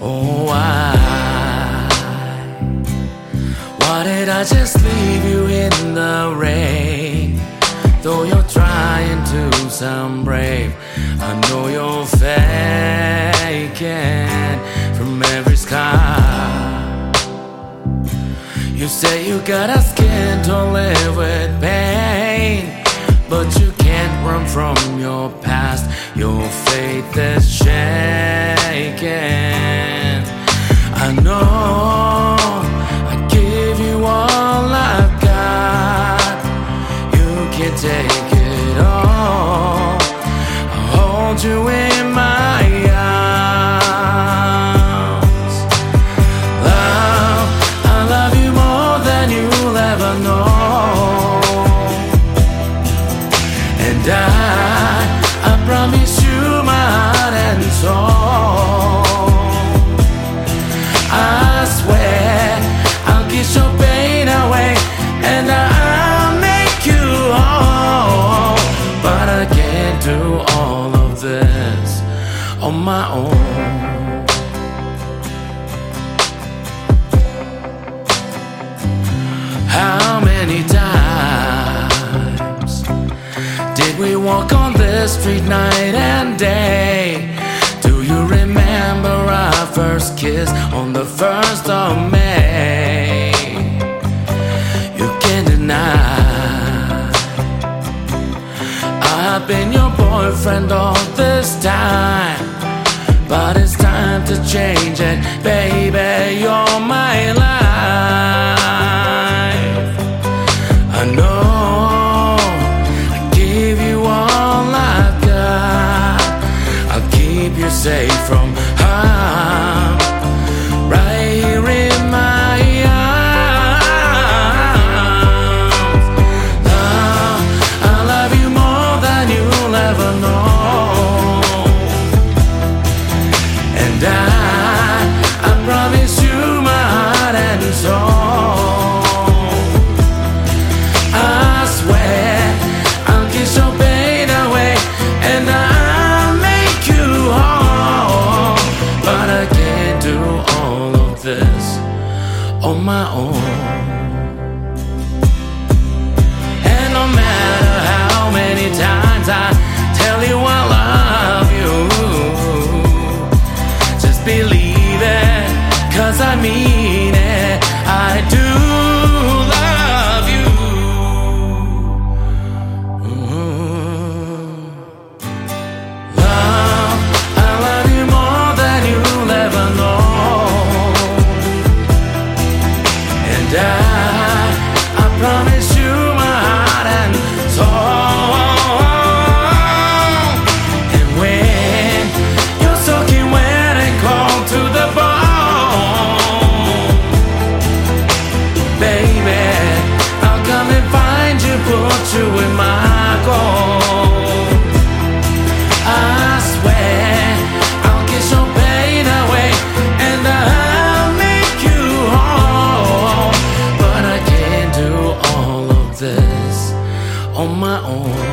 Oh, why? Why did I just leave you in the rain? Though you're trying to sound brave, I know you're faking from every sky. You say you got a skin to live with pain, but you can't run from your past. Your faith is shaken. I know I give you all I've got. You can take it all. I hold you on my own. How many times did we walk on this street night and day? Do you remember our first kiss on the first of May? You can't deny I've been your boyfriend all this time. Change it, baby. You're my life. own. And no matter how many times I tell you I love you, just believe it, cause I mean. Oh.